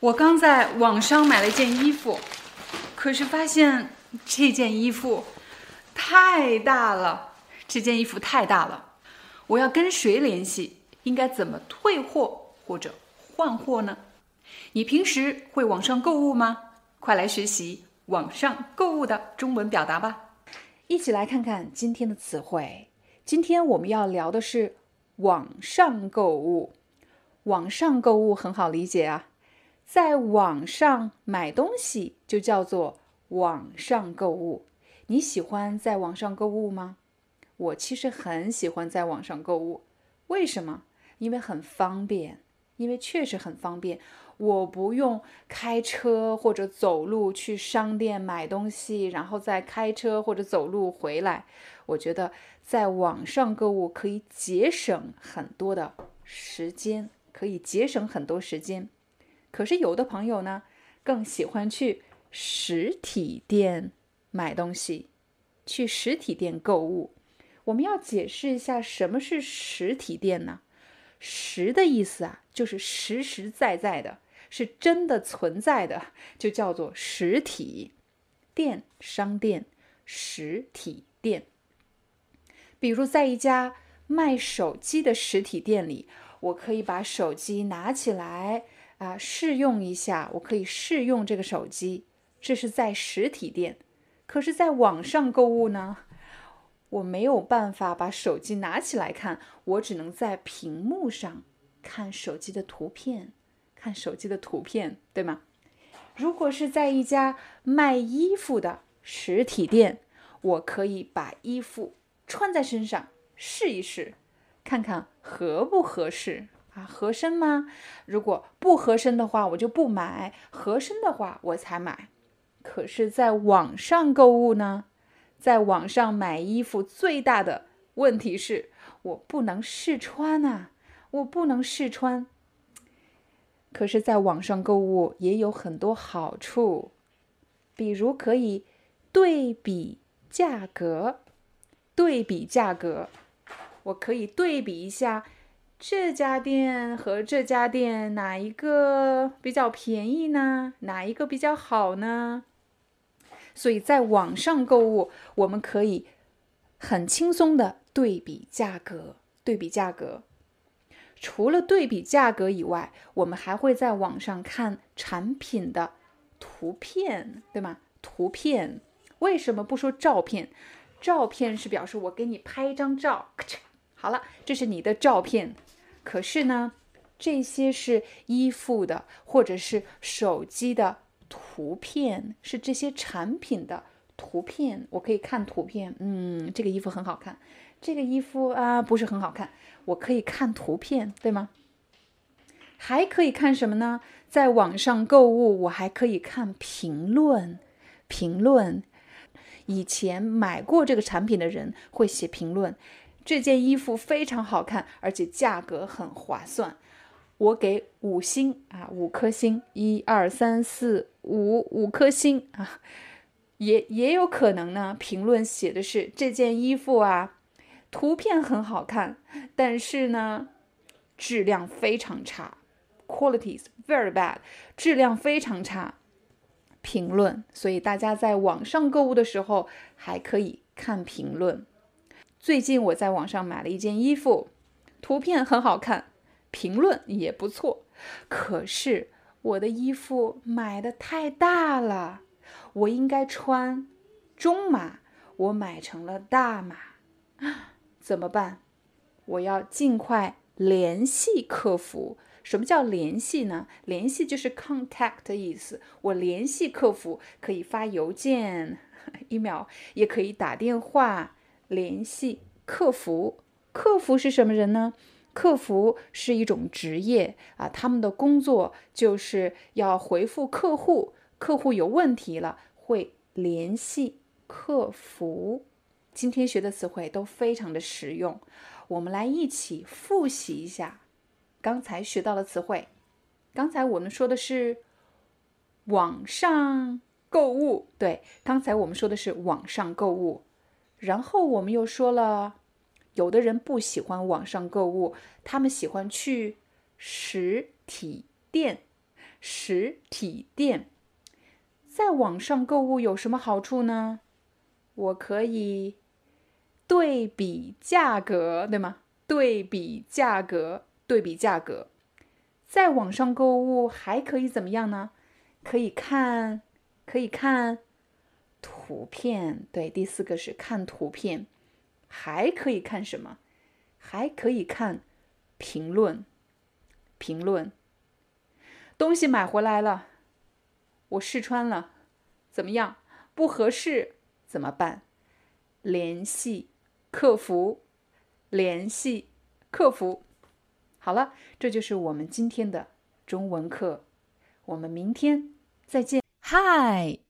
我刚在网上买了一件衣服，可是发现这件衣服太大了。这件衣服太大了，我要跟谁联系？应该怎么退货或者换货呢？你平时会网上购物吗？快来学习网上购物的中文表达吧！一起来看看今天的词汇。今天我们要聊的是网上购物。网上购物很好理解啊。在网上买东西就叫做网上购物。你喜欢在网上购物吗？我其实很喜欢在网上购物。为什么？因为很方便，因为确实很方便。我不用开车或者走路去商店买东西，然后再开车或者走路回来。我觉得在网上购物可以节省很多的时间，可以节省很多时间。可是有的朋友呢，更喜欢去实体店买东西，去实体店购物。我们要解释一下什么是实体店呢？实的意思啊，就是实实在在的，是真的存在的，就叫做实体店、商店、实体店。比如在一家卖手机的实体店里，我可以把手机拿起来。啊，试用一下，我可以试用这个手机，这是在实体店。可是，在网上购物呢，我没有办法把手机拿起来看，我只能在屏幕上看手机的图片，看手机的图片，对吗？如果是在一家卖衣服的实体店，我可以把衣服穿在身上试一试，看看合不合适。合身吗？如果不合身的话，我就不买；合身的话，我才买。可是，在网上购物呢？在网上买衣服最大的问题是我不能试穿啊，我不能试穿。可是，在网上购物也有很多好处，比如可以对比价格，对比价格，我可以对比一下。这家店和这家店哪一个比较便宜呢？哪一个比较好呢？所以在网上购物，我们可以很轻松的对比价格，对比价格。除了对比价格以外，我们还会在网上看产品的图片，对吗？图片为什么不说照片？照片是表示我给你拍一张照，好了，这是你的照片。可是呢，这些是衣服的，或者是手机的图片，是这些产品的图片。我可以看图片，嗯，这个衣服很好看，这个衣服啊不是很好看。我可以看图片，对吗？还可以看什么呢？在网上购物，我还可以看评论。评论，以前买过这个产品的人会写评论。这件衣服非常好看，而且价格很划算，我给五星啊，五颗星，一二三四五，五颗星啊。也也有可能呢，评论写的是这件衣服啊，图片很好看，但是呢，质量非常差，qualities very bad，质量非常差。评论，所以大家在网上购物的时候还可以看评论。最近我在网上买了一件衣服，图片很好看，评论也不错。可是我的衣服买的太大了，我应该穿中码，我买成了大码，怎么办？我要尽快联系客服。什么叫联系呢？联系就是 contact 的意思。我联系客服可以发邮件、email，也可以打电话。联系客服，客服是什么人呢？客服是一种职业啊，他们的工作就是要回复客户，客户有问题了会联系客服。今天学的词汇都非常的实用，我们来一起复习一下刚才学到的词汇。刚才我们说的是网上购物，对，刚才我们说的是网上购物，然后我们又说了。有的人不喜欢网上购物，他们喜欢去实体店。实体店在网上购物有什么好处呢？我可以对比价格，对吗？对比价格，对比价格。在网上购物还可以怎么样呢？可以看，可以看图片。对，第四个是看图片。还可以看什么？还可以看评论。评论。东西买回来了，我试穿了，怎么样？不合适怎么办？联系客服。联系客服。好了，这就是我们今天的中文课。我们明天再见。Hi,